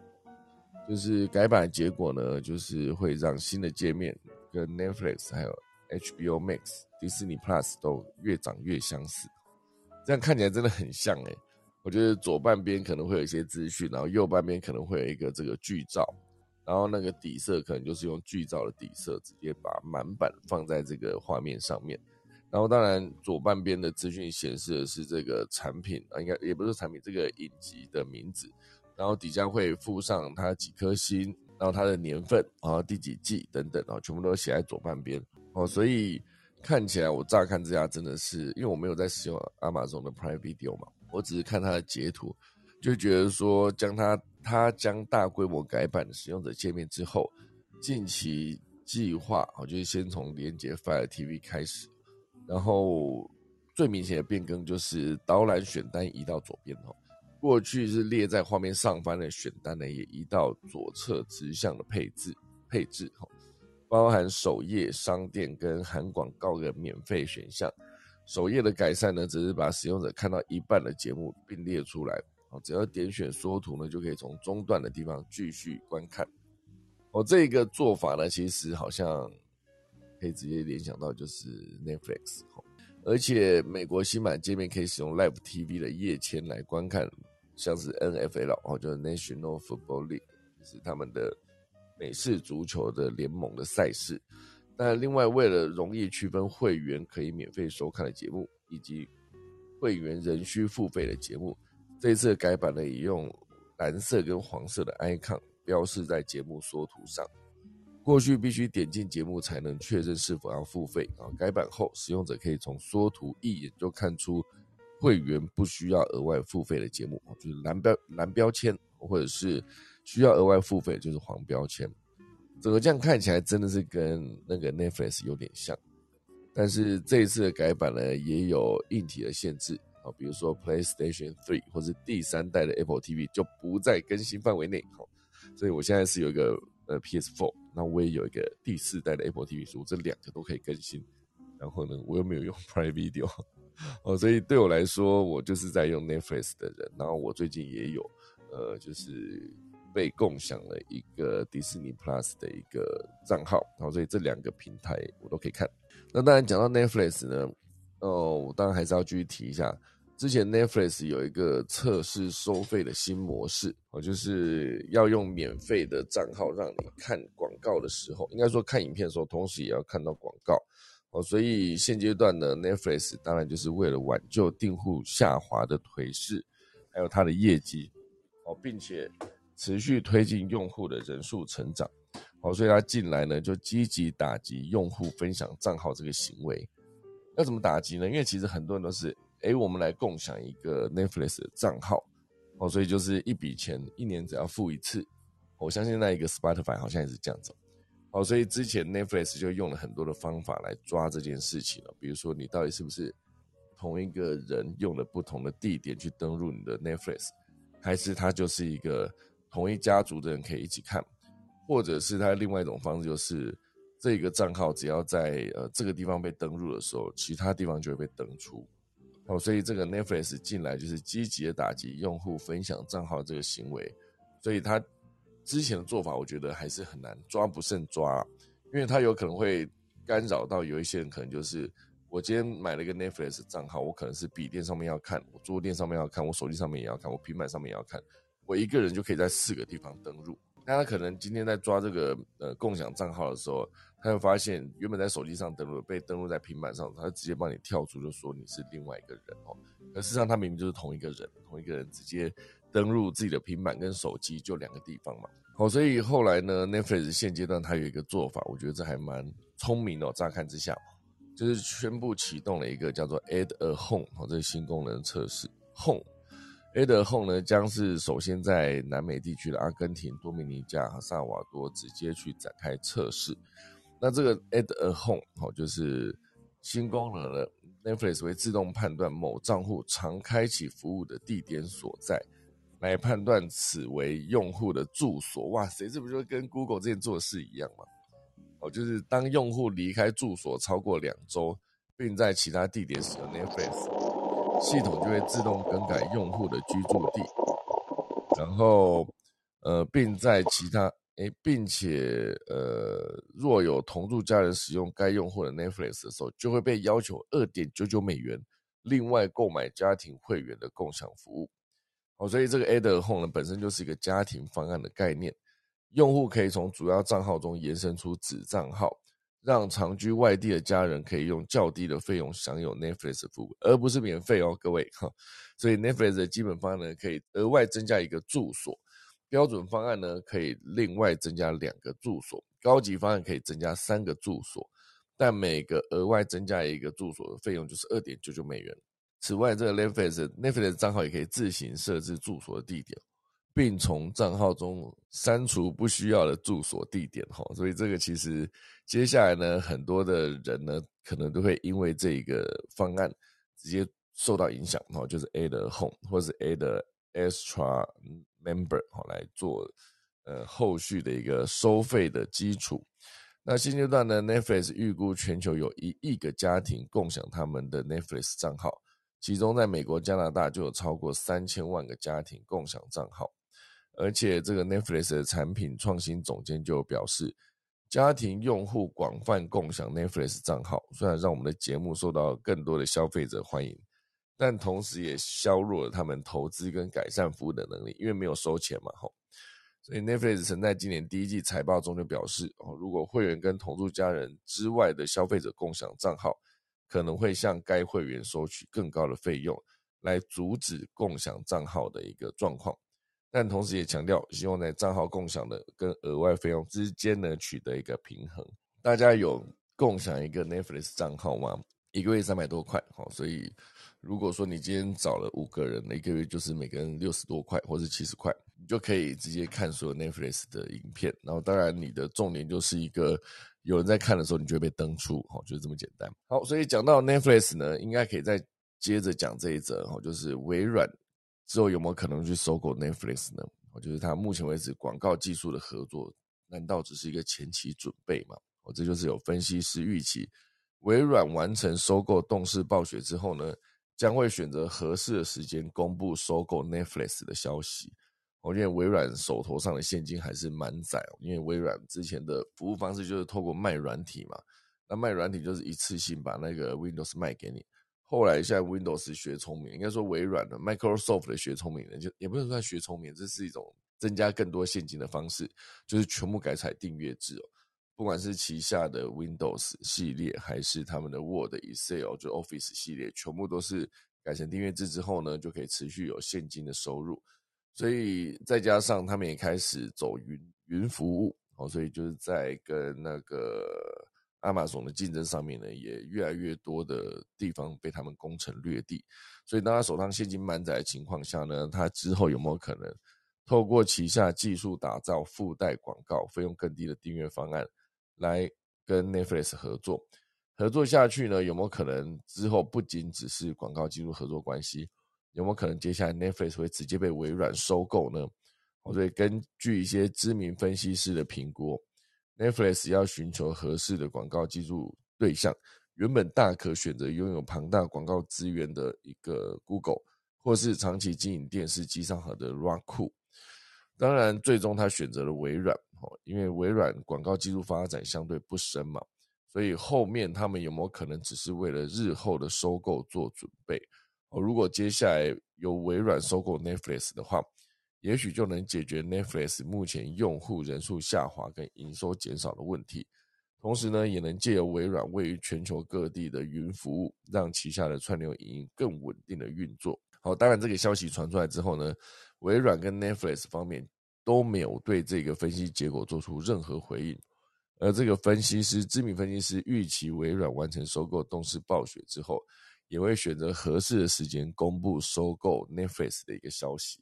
就是改版的结果呢，就是会让新的界面跟 Netflix 还有 HBO Max、迪士尼 Plus 都越长越相似。这样看起来真的很像哎。我觉得左半边可能会有一些资讯，然后右半边可能会有一个这个剧照，然后那个底色可能就是用剧照的底色，直接把满版放在这个画面上面。然后，当然，左半边的资讯显示的是这个产品啊，应该也不是产品，这个影集的名字。然后底下会附上它几颗星，然后它的年份，啊第几季等等啊，全部都写在左半边哦。所以看起来，我乍看之下真的是，因为我没有在使用亚马逊的 Prime Video 嘛，我只是看它的截图，就觉得说，将它它将大规模改版使用者界面之后，近期计划啊，就是先从连接 Fire TV 开始。然后最明显的变更就是导览选单移到左边哦，过去是列在画面上方的选单呢，也移到左侧直向的配置配置哈，包含首页商店跟含广告的免费选项。首页的改善呢，只是把使用者看到一半的节目并列出来哦，只要点选缩图呢，就可以从中断的地方继续观看。哦，这个做法呢，其实好像。可以直接联想到就是 Netflix，而且美国新版界面可以使用 Live TV 的页签来观看，像是 NFL 哦，就是 National Football League，就是他们的美式足球的联盟的赛事。那另外为了容易区分会员可以免费收看的节目，以及会员仍需付费的节目，这次改版呢，也用蓝色跟黄色的 icon 标示在节目缩图上。过去必须点进节目才能确认是否要付费啊！改版后，使用者可以从缩图一眼就看出会员不需要额外付费的节目，就是蓝标蓝标签，或者是需要额外付费就是黄标签。整个这样看起来真的是跟那个 Netflix 有点像，但是这一次的改版呢，也有硬体的限制啊，比如说 PlayStation Three 或是第三代的 Apple TV 就不在更新范围内哦。所以我现在是有一个。呃，PS Four，那我也有一个第四代的 Apple TV，书，这两个都可以更新。然后呢，我又没有用 Prime Video，哦，所以对我来说，我就是在用 Netflix 的人。然后我最近也有，呃，就是被共享了一个迪士尼 Plus 的一个账号。然后所以这两个平台我都可以看。那当然讲到 Netflix 呢，哦，我当然还是要继续提一下。之前 Netflix 有一个测试收费的新模式，哦，就是要用免费的账号让你看广告的时候，应该说看影片的时候，同时也要看到广告，哦，所以现阶段呢，Netflix 当然就是为了挽救订户下滑的颓势，还有它的业绩，哦，并且持续推进用户的人数成长，哦，所以他进来呢就积极打击用户分享账号这个行为。要怎么打击呢？因为其实很多人都是。哎，我们来共享一个 Netflix 的账号哦，所以就是一笔钱，一年只要付一次。我相信那一个 Spotify 好像也是这样子。哦，所以之前 Netflix 就用了很多的方法来抓这件事情了，比如说你到底是不是同一个人用了不同的地点去登录你的 Netflix，还是它就是一个同一家族的人可以一起看，或者是他另外一种方式就是这个账号只要在呃这个地方被登录的时候，其他地方就会被登出。哦，所以这个 Netflix 进来就是积极的打击用户分享账号这个行为，所以他之前的做法，我觉得还是很难抓不胜抓，因为他有可能会干扰到有一些人，可能就是我今天买了一个 Netflix 账号，我可能是笔电上面要看，我桌垫上面要看，我手机上面也要看，我平板上面也要看，我一个人就可以在四个地方登录。那他可能今天在抓这个呃共享账号的时候。他会发现，原本在手机上登录，被登录在平板上，他直接帮你跳出，就说你是另外一个人哦。可事实上，他明明就是同一个人，同一个人直接登录自己的平板跟手机，就两个地方嘛。好，所以后来呢，Netflix 现阶段它有一个做法，我觉得这还蛮聪明的。乍看之下，就是宣布启动了一个叫做 Add a Home 哦，这个新功能测试。Home Ad Home 呢将是首先在南美地区的阿根廷、多米尼加和萨瓦多直接去展开测试。那这个 Ad Home 哦，就是新功能的 Netflix 会自动判断某账户常开启服务的地点所在。来判断此为用户的住所，哇塞，这不就跟 Google 之前做的事一样吗？哦，就是当用户离开住所超过两周，并在其他地点使用 Netflix，系统就会自动更改用户的居住地，然后呃，并在其他诶，并且呃，若有同住家人使用该用户的 Netflix 的时候，就会被要求二点九九美元另外购买家庭会员的共享服务。哦，所以这个 Ad Home 呢本身就是一个家庭方案的概念，用户可以从主要账号中延伸出子账号，让长居外地的家人可以用较低的费用享有 Netflix 服务，而不是免费哦，各位哈。所以 Netflix 的基本方案呢可以额外增加一个住所，标准方案呢可以另外增加两个住所，高级方案可以增加三个住所，但每个额外增加一个住所的费用就是二点九九美元。此外，这个 Netflix Netflix 账号也可以自行设置住所的地点，并从账号中删除不需要的住所地点。哈，所以这个其实接下来呢，很多的人呢，可能都会因为这个方案直接受到影响。哈，就是 Add Home 或是 Add Extra Member 哈来做呃后续的一个收费的基础。那现阶段呢，Netflix 预估全球有一亿个家庭共享他们的 Netflix 账号。其中，在美国、加拿大就有超过三千万个家庭共享账号，而且这个 Netflix 的产品创新总监就表示，家庭用户广泛共享 Netflix 账号，虽然让我们的节目受到更多的消费者欢迎，但同时也削弱了他们投资跟改善服务的能力，因为没有收钱嘛，吼。所以 Netflix 曾在今年第一季财报中就表示，哦，如果会员跟同住家人之外的消费者共享账号。可能会向该会员收取更高的费用，来阻止共享账号的一个状况，但同时也强调，希望在账号共享的跟额外费用之间呢取得一个平衡。大家有共享一个 Netflix 账号吗？一个月三百多块，好，所以如果说你今天找了五个人，一个月就是每个人六十多块，或是七十块，你就可以直接看所有 Netflix 的影片。然后，当然你的重点就是一个。有人在看的时候，你就会被登出，好，就是这么简单。好，所以讲到 Netflix 呢，应该可以再接着讲这一则，哦，就是微软之后有没有可能去收购 Netflix 呢？我，就是它目前为止广告技术的合作，难道只是一个前期准备吗？哦，这就是有分析师预期，微软完成收购动视暴雪之后呢，将会选择合适的时间公布收购 Netflix 的消息。我觉得微软手头上的现金还是蛮窄，因为微软之前的服务方式就是透过卖软体嘛，那卖软体就是一次性把那个 Windows 卖给你。后来现在 Windows 学聪明，应该说微软的 Microsoft 的学聪明了，就也不能算学聪明，这是一种增加更多现金的方式，就是全部改采订阅制哦。不管是旗下的 Windows 系列，还是他们的 Word、Excel 就 Office 系列，全部都是改成订阅制之后呢，就可以持续有现金的收入。所以再加上他们也开始走云云服务，哦，所以就是在跟那个亚马逊的竞争上面呢，也越来越多的地方被他们攻城略地。所以当他手上现金满载的情况下呢，他之后有没有可能透过旗下技术打造附带广告、费用更低的订阅方案，来跟 Netflix 合作？合作下去呢，有没有可能之后不仅只是广告进入合作关系？有没有可能接下来 Netflix 会直接被微软收购呢？所以根据一些知名分析师的评估，Netflix 要寻求合适的广告技术对象，原本大可选择拥有庞大广告资源的一个 Google，或是长期经营电视机上盒的 Roku。当然，最终他选择了微软，哦，因为微软广告技术发展相对不深嘛，所以后面他们有没有可能只是为了日后的收购做准备？哦，如果接下来由微软收购 Netflix 的话，也许就能解决 Netflix 目前用户人数下滑跟营收减少的问题。同时呢，也能借由微软位于全球各地的云服务，让旗下的串流影音更稳定的运作。好，当然这个消息传出来之后呢，微软跟 Netflix 方面都没有对这个分析结果做出任何回应。而这个分析师，知名分析师预期微软完成收购动视暴雪之后。也会选择合适的时间公布收购 Netflix 的一个消息。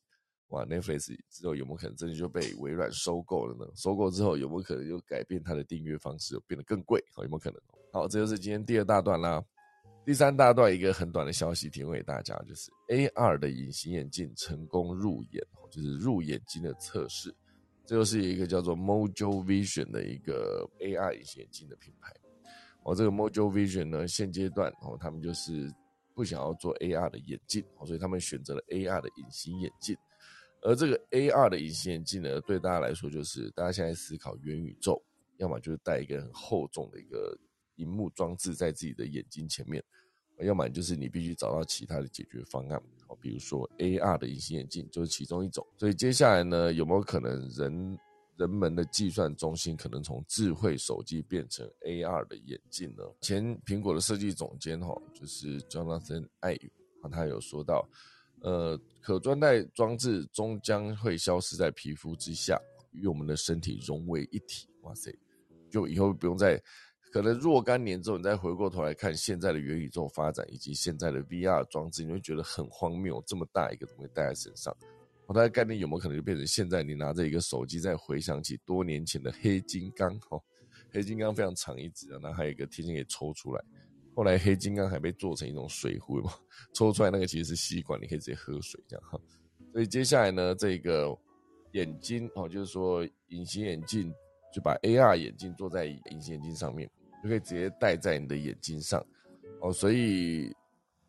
哇，Netflix 之后有没有可能真的就被微软收购了呢？收购之后有没有可能又改变它的订阅方式，变得更贵？好，有没有可能？好，这就是今天第二大段啦。第三大段一个很短的消息提供给大家，就是 AR 的隐形眼镜成功入眼，就是入眼睛的测试。这就是一个叫做 Mojo Vision 的一个 AR 隐形眼镜的品牌。哦，这个 Mojo Vision 呢，现阶段哦，他们就是不想要做 AR 的眼镜，所以他们选择了 AR 的隐形眼镜。而这个 AR 的隐形眼镜呢，对大家来说就是大家现在思考元宇宙，要么就是戴一个很厚重的一个荧幕装置在自己的眼睛前面，要么就是你必须找到其他的解决方案。比如说 AR 的隐形眼镜就是其中一种。所以接下来呢，有没有可能人人们的计算中心可能从智慧手机变成 AR 的眼镜呢？前苹果的设计总监哈，就是 Jonathan Ive，他有说到。呃，可穿戴装置终将会消失在皮肤之下，与我们的身体融为一体。哇塞，就以后不用再可能若干年之后，你再回过头来看现在的元宇宙发展以及现在的 VR 装置，你会觉得很荒谬，这么大一个东西戴在身上。我大概概念有没有可能就变成现在你拿着一个手机，再回想起多年前的黑金刚？哦，黑金刚非常长一支，然后还有一个天线可以抽出来。后来黑金刚还被做成一种水壶嘛，抽出来那个其实是吸管，你可以直接喝水这样哈。所以接下来呢，这个眼睛哦，就是说隐形眼镜，就把 AR 眼镜做在隐形眼镜上面，就可以直接戴在你的眼睛上哦。所以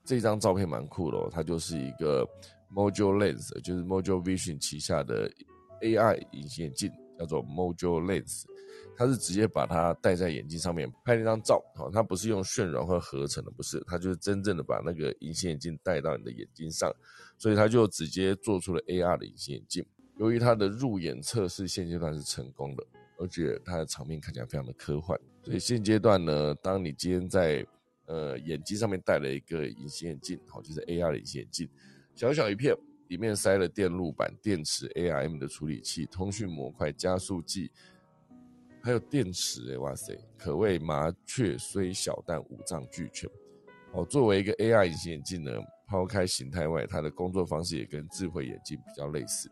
这张照片蛮酷的哦，它就是一个 Module Lens，就是 Module Vision 旗下的 AR 隐形眼镜，叫做 Module Lens。它是直接把它戴在眼镜上面拍那张照，好，它不是用渲染或合成的，不是，它就是真正的把那个隐形眼镜戴到你的眼睛上，所以它就直接做出了 AR 的隐形眼镜。由于它的入眼测试现阶段是成功的，而且它的场面看起来非常的科幻，所以现阶段呢，当你今天在呃眼睛上面戴了一个隐形眼镜，好，就是 AR 的隐形眼镜，小小一片，里面塞了电路板、电池、ARM 的处理器、通讯模块、加速器。还有电池哎，哇塞，可谓麻雀虽小，但五脏俱全。哦，作为一个 AR 隐形眼镜呢，抛开形态外，它的工作方式也跟智慧眼镜比较类似，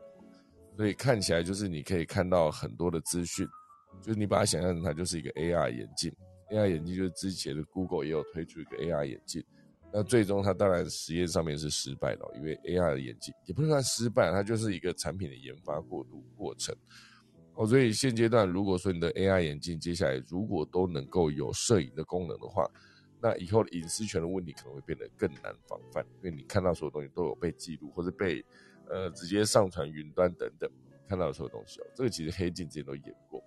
所以看起来就是你可以看到很多的资讯，就是你把它想象成它就是一个 AR 眼镜。AR 眼镜就是之前的 Google 也有推出一个 AR 眼镜，那最终它当然实验上面是失败了，因为 AR 的眼镜也不能算失败，它就是一个产品的研发过渡过程。哦，所以现阶段，如果说你的 AI 眼镜接下来如果都能够有摄影的功能的话，那以后的隐私权的问题可能会变得更难防范，因为你看到所有东西都有被记录或者被呃直接上传云端等等，看到的所有东西哦，这个其实黑镜之前都演过。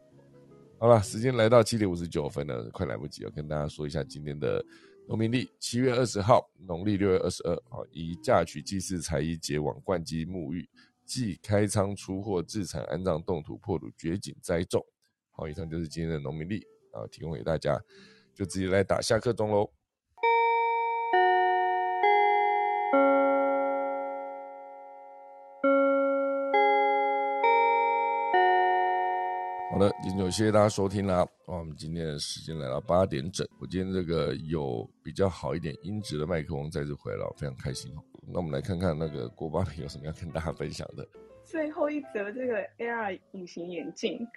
好了，时间来到七点五十九分了，快来不及了，跟大家说一下今天的农民历，七月二十号，农历六月二十二，好，以嫁娶祭祀才艺结网灌机沐浴。即开仓出货、自产安葬、动土破土、掘井栽种。好，以上就是今天的农民历啊，提供给大家，就直接来打下课钟喽。好的，今天就谢谢大家收听啦。我们今天的时间来到八点整，我今天这个有比较好一点音质的麦克风再次回来了，非常开心哦。那我们来看看那个郭巴平有什么要跟大家分享的。最后一则这个 AR 隐形眼镜，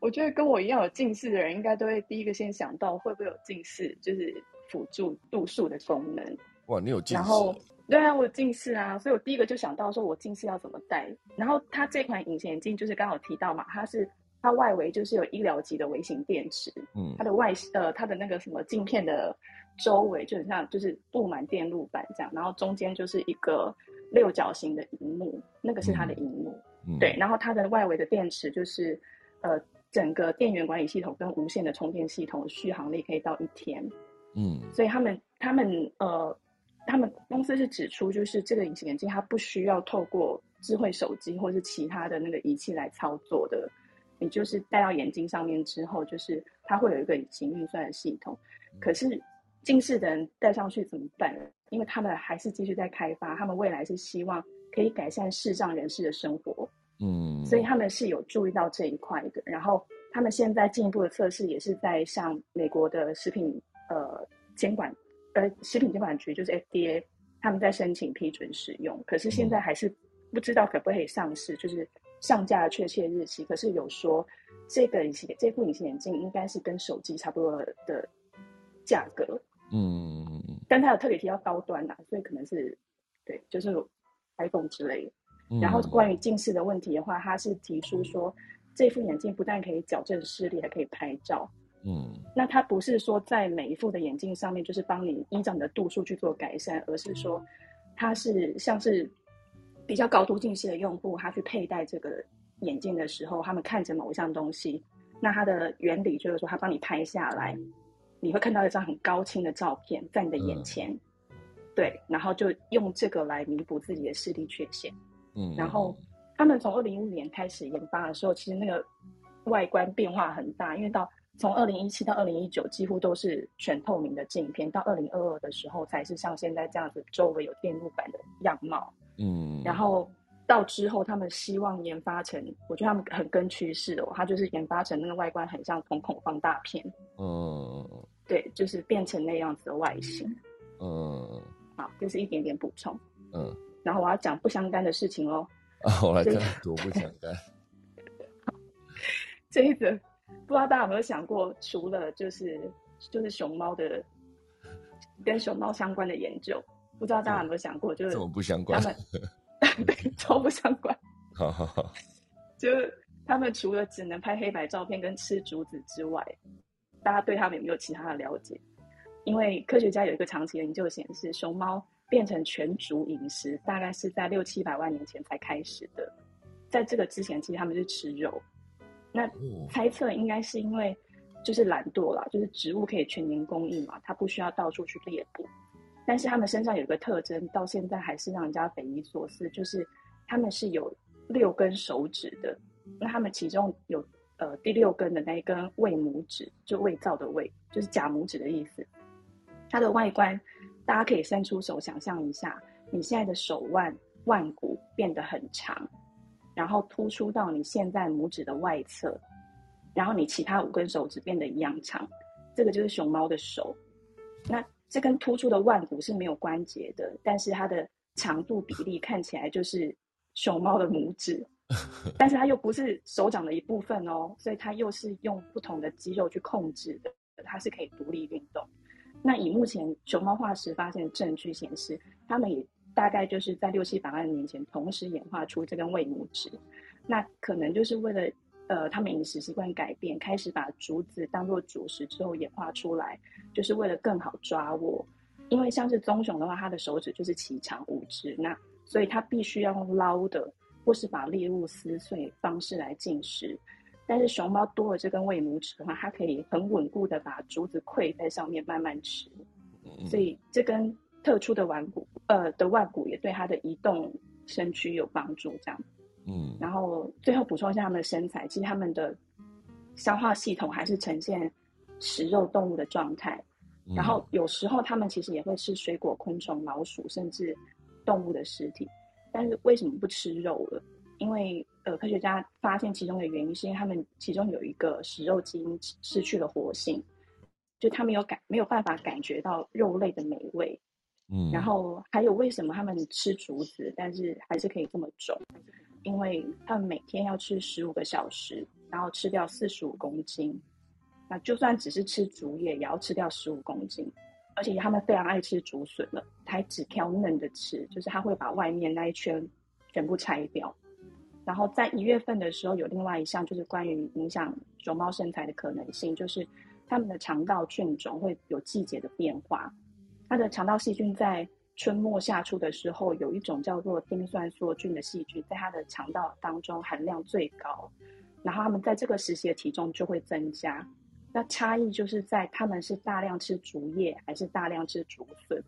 我觉得跟我一样有近视的人，应该都会第一个先想到会不会有近视，就是辅助度数的功能。哇，你有近视？然后对啊，我有近视啊，所以我第一个就想到说我近视要怎么戴。然后它这款隐形眼镜就是刚好提到嘛，它是它外围就是有医疗级的微型电池，嗯，它的外呃它的那个什么镜片的。周围就很像，就是布满电路板这样，然后中间就是一个六角形的荧幕，那个是它的荧幕，对，然后它的外围的电池就是，呃，整个电源管理系统跟无线的充电系统续航力可以到一天，嗯，所以他们他们呃，他们公司是指出，就是这个隐形眼镜它不需要透过智慧手机或是其他的那个仪器来操作的，你就是戴到眼睛上面之后，就是它会有一个隐形运算的系统，可是。近视的人戴上去怎么办？因为他们还是继续在开发，他们未来是希望可以改善视障人士的生活，嗯，所以他们是有注意到这一块的。然后他们现在进一步的测试也是在向美国的食品呃监管呃食品监管局就是 FDA 他们在申请批准使用，可是现在还是不知道可不可以上市，就是上架的确切日期。可是有说这个隐形这副隐形眼镜应该是跟手机差不多的价格，嗯，但他有特别提到高端呐，所以可能是对，就是 iPhone 之类的。然后关于近视的问题的话，他是提出说，这副眼镜不但可以矫正视力，还可以拍照。嗯，那它不是说在每一副的眼镜上面就是帮你依照你的度数去做改善，而是说，它是像是比较高度近视的用户，他去佩戴这个眼镜的时候，他们看着某一项东西，那它的原理就是说，它帮你拍下来，你会看到一张很高清的照片在你的眼前，对，然后就用这个来弥补自己的视力缺陷。嗯，然后他们从二零一五年开始研发的时候，其实那个外观变化很大，因为到从二零一七到二零一九几乎都是全透明的镜片，到二零二二的时候才是像现在这样子周围有电路板的样貌。嗯，然后到之后他们希望研发成，我觉得他们很跟趋势哦，它就是研发成那个外观很像瞳孔放大片。嗯，对，就是变成那样子的外形。嗯，好，就是一点点补充。嗯。然后我要讲不相干的事情哦。啊，我来讲多不相干。这一则不知道大家有没有想过，除了就是就是熊猫的跟熊猫相关的研究，不知道大家有没有想过，就是怎么不相关？对超不相关。好好好，就是他们除了只能拍黑白照片跟吃竹子之外，大家对他们有没有其他的了解？因为科学家有一个长期研究显示，熊猫。变成全竹饮食，大概是在六七百万年前才开始的。在这个之前，其实他们是吃肉。那猜测应该是因为就是懒惰啦，就是植物可以全年供应嘛，它不需要到处去猎捕。但是他们身上有一个特征，到现在还是让人家匪夷所思，就是他们是有六根手指的。那他们其中有呃第六根的那一根胃拇指，就胃造的胃，就是假拇指的意思。它的外观。大家可以伸出手想象一下，你现在的手腕腕骨变得很长，然后突出到你现在拇指的外侧，然后你其他五根手指变得一样长，这个就是熊猫的手。那这根突出的腕骨是没有关节的，但是它的长度比例看起来就是熊猫的拇指，但是它又不是手掌的一部分哦，所以它又是用不同的肌肉去控制的，它是可以独立运动。那以目前熊猫化石发现的证据显示，它们也大概就是在六七百万年前同时演化出这根胃拇指。那可能就是为了，呃，他们饮食习惯改变，开始把竹子当做主食之后演化出来，就是为了更好抓握。因为像是棕熊的话，它的手指就是奇长五指，那所以它必须要用捞的，或是把猎物撕碎方式来进食。但是熊猫多了这根胃拇指的话，它可以很稳固的把竹子跪在上面慢慢吃，所以这根特殊的腕骨，呃的腕骨也对它的移动身躯有帮助。这样，嗯，然后最后补充一下他们的身材，其实他们的消化系统还是呈现食肉动物的状态，然后有时候他们其实也会吃水果、昆虫、老鼠，甚至动物的尸体。但是为什么不吃肉了？因为呃，科学家发现其中的原因是因为他们其中有一个食肉基因失去了活性，就他们有感没有办法感觉到肉类的美味，嗯，然后还有为什么他们吃竹子，但是还是可以这么重？因为他们每天要吃十五个小时，然后吃掉四十五公斤，那就算只是吃竹叶，也要吃掉十五公斤，而且他们非常爱吃竹笋了，还只挑嫩的吃，就是他会把外面那一圈全部拆掉。然后在一月份的时候，有另外一项就是关于影响熊猫身材的可能性，就是它们的肠道菌种会有季节的变化。它的肠道细菌在春末夏初的时候，有一种叫做丁酸梭菌的细菌，在它的肠道当中含量最高，然后它们在这个时期的体重就会增加。那差异就是在他们是大量吃竹叶还是大量吃竹笋。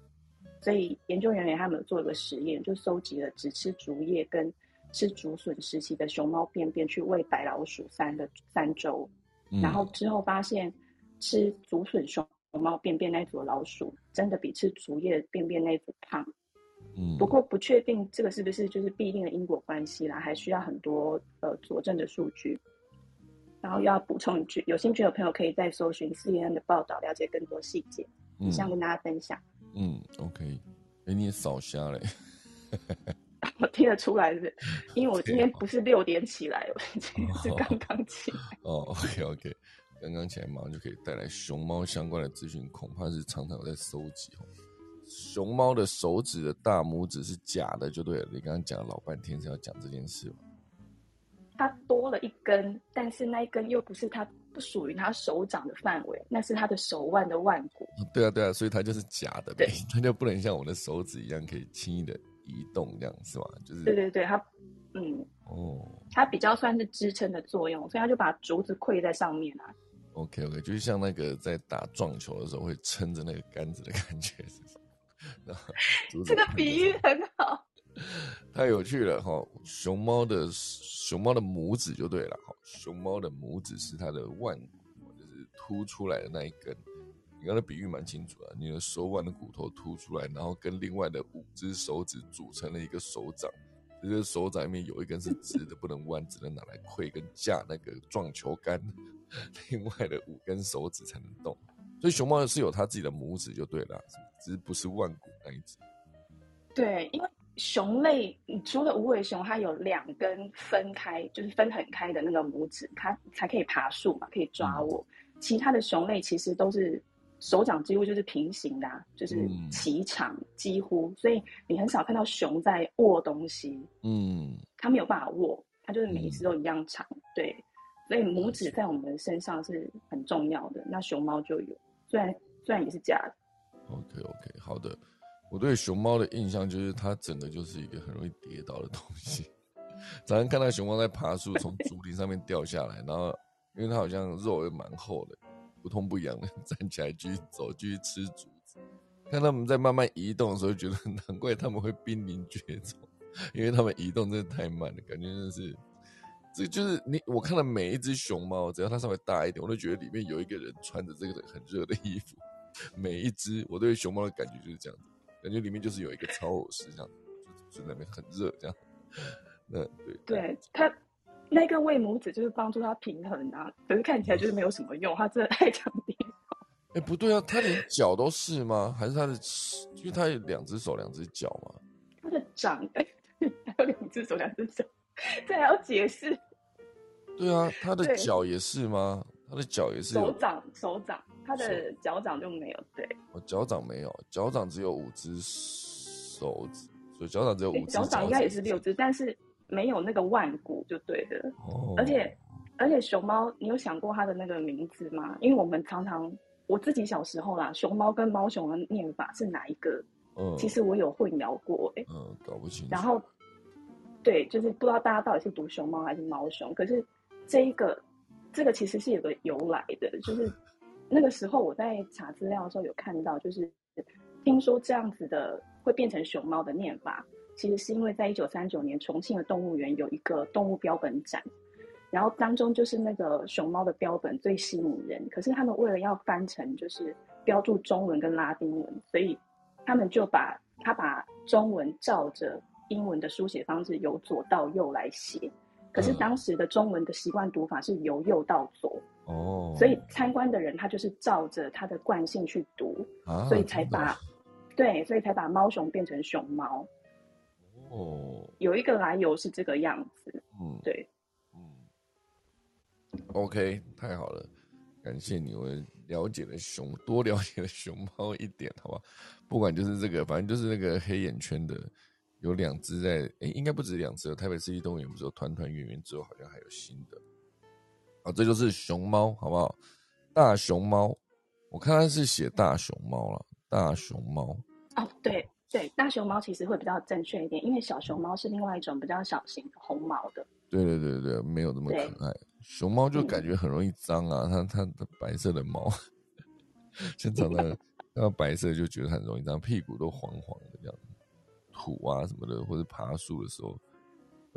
所以研究人员他们做一个实验，就收集了只吃竹叶跟吃竹笋时期的熊猫便便去喂白老鼠三个三周，然后之后发现吃竹笋熊猫便便那组老鼠真的比吃竹叶便便那组胖。嗯，不过不确定这个是不是就是必定的因果关系啦，还需要很多呃佐证的数据。然后要补充一句，有兴趣的朋友可以再搜寻 CNN 的报道，了解更多细节。以上跟大家分享。嗯，OK，哎，你也扫瞎嘞。我听得出来是，因为我今天不是六点起来，我今天是刚刚起来。哦，OK OK，刚刚起来马上就可以带来熊猫相关的资讯，恐怕是常常有在收集哦。熊猫的手指的大拇指是假的，就对了。你刚刚讲了老半天是要讲这件事吗？它多了一根，但是那一根又不是它不属于它手掌的范围，那是它的手腕的腕骨。对啊，对啊，所以它就是假的，对，它就不能像我的手指一样可以轻易的。移动这样是吧？就是对对对，它嗯哦，它比较算是支撑的作用，所以它就把竹子跪在上面啊。OK OK，就是像那个在打撞球的时候会撑着那个杆子的感觉，是吧？这个比喻很好，太有趣了哈！熊猫的熊猫的拇指就对了哈，熊猫的拇指是它的腕骨，就是凸出来的那一根。你刚才比喻蛮清楚的，你的手腕的骨头凸出来，然后跟另外的五只手指组成了一个手掌。这个手掌里面有一根是直的，不能弯，只能拿来挥跟架那个撞球杆。另外的五根手指才能动。所以熊猫是有它自己的拇指就对了，只是不是腕骨那一只。对，因为熊类除了无尾熊，它有两根分开，就是分很开的那个拇指，它才可以爬树嘛，可以抓握。其他的熊类其实都是。手掌几乎就是平行的，就是齐长，几乎，所以你很少看到熊在握东西。嗯，它没有办法握，它就是每一只都一样长。对，所以拇指在我们身上是很重要的。那熊猫就有，虽然虽然也是假的。OK OK，好的。我对熊猫的印象就是它整个就是一个很容易跌倒的东西。早上看到熊猫在爬树，从竹林上面掉下来，然后因为它好像肉也蛮厚的。不痛不痒的站起来继续走，继续吃竹子。看他们在慢慢移动的时候，觉得难怪他们会濒临绝种，因为他们移动真的太慢了，感觉真的是。这就是你我看到每一只熊猫，只要它稍微大一点，我都觉得里面有一个人穿着这个很热的衣服。每一只我对熊猫的感觉就是这样子，感觉里面就是有一个超偶师这样，就就那边很热这样。那对，对它。那个喂拇指就是帮助他平衡啊，可是看起来就是没有什么用，他真的太强烈。哎，不对啊，他连脚都是吗？还是他的？因为他有两只手、两只脚嘛。他的掌哎，还有两只手、两只脚，这还要解释？对啊，他的脚也是吗？他的脚也是手掌、手掌，他的脚掌就没有。对，哦，脚掌没有，脚掌只有五只手指，所以脚掌只有五只。脚掌应该也是六只，但是。没有那个腕骨就对的，而且而且熊猫，你有想过它的那个名字吗？因为我们常常我自己小时候啦，熊猫跟猫熊的念法是哪一个？嗯，其实我有混淆过，哎，嗯，搞不清。然后，对，就是不知道大家到底是读熊猫还是猫熊。可是这一个这个其实是有个由来的，就是 那个时候我在查资料的时候有看到，就是听说这样子的会变成熊猫的念法。其实是因为在一九三九年，重庆的动物园有一个动物标本展，然后当中就是那个熊猫的标本最吸引人。可是他们为了要翻成就是标注中文跟拉丁文，所以他们就把他把中文照着英文的书写方式由左到右来写。可是当时的中文的习惯读法是由右到左哦，所以参观的人他就是照着他的惯性去读，所以才把对，所以才把猫熊变成熊猫。哦，有一个来由是这个样子，嗯，对，嗯，OK，太好了，感谢你，我了解了熊，多了解了熊猫一点，好吧？不管就是这个，反正就是那个黑眼圈的，有两只在，哎，应该不止两只，台北市立动物园不是有团团圆圆之后，好像还有新的，啊，这就是熊猫，好不好？大熊猫，我看它是写大熊猫了，大熊猫，哦，对。对，大熊猫其实会比较正确一点，因为小熊猫是另外一种比较小型的红毛的。对对对对没有那么可爱。熊猫就感觉很容易脏啊，它它的白色的毛，现长得看到白色就觉得很容易脏，屁股都黄黄的这样，土啊什么的，或者爬树的时候，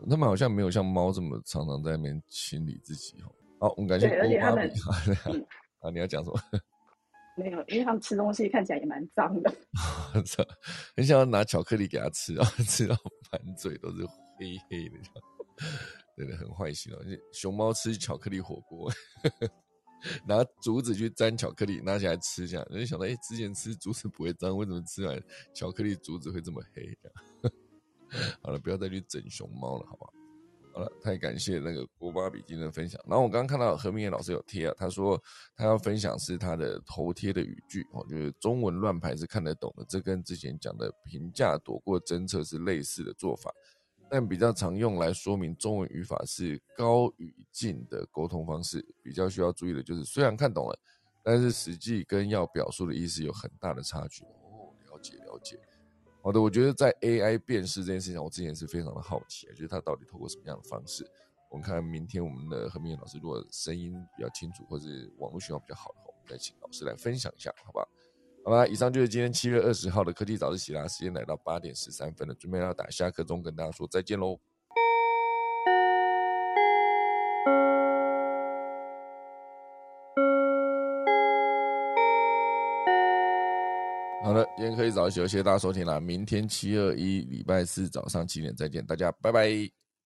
它们好像没有像猫这么常常在那边清理自己哦。好，我们感谢而且它们 啊，你要讲什么？没有，因为他们吃东西看起来也蛮脏的。很想要拿巧克力给他吃然后，吃到满嘴都是黑黑的，真的很坏心哦。熊猫吃巧克力火锅，拿竹子去沾巧克力，拿起来吃一下，人就想到，哎，之前吃竹子不会脏，为什么吃完巧克力竹子会这么黑？好了，不要再去整熊猫了，好不好？好了，太感谢那个国巴比今天的分享。然后我刚刚看到何明远老师有贴啊，他说他要分享是他的头贴的语句哦，就是中文乱排是看得懂的，这跟之前讲的评价躲过侦测是类似的做法，但比较常用来说明中文语法是高语境的沟通方式。比较需要注意的就是，虽然看懂了，但是实际跟要表述的意思有很大的差距。哦，了解了解。好的，我觉得在 AI 辨识这件事情上，我之前是非常的好奇，就是它到底透过什么样的方式？我们看明天我们的何明远老师，如果声音比较清楚，或是网络信号比较好的话，我们再请老师来分享一下，好吧？好吧，以上就是今天七月二十号的科技早自习啦，时间来到八点十三分了，准备要打下课钟，跟大家说再见喽。好了，今天可以早休，谢谢大家收听啦。明天七二一礼拜四早上七点再见，大家拜拜。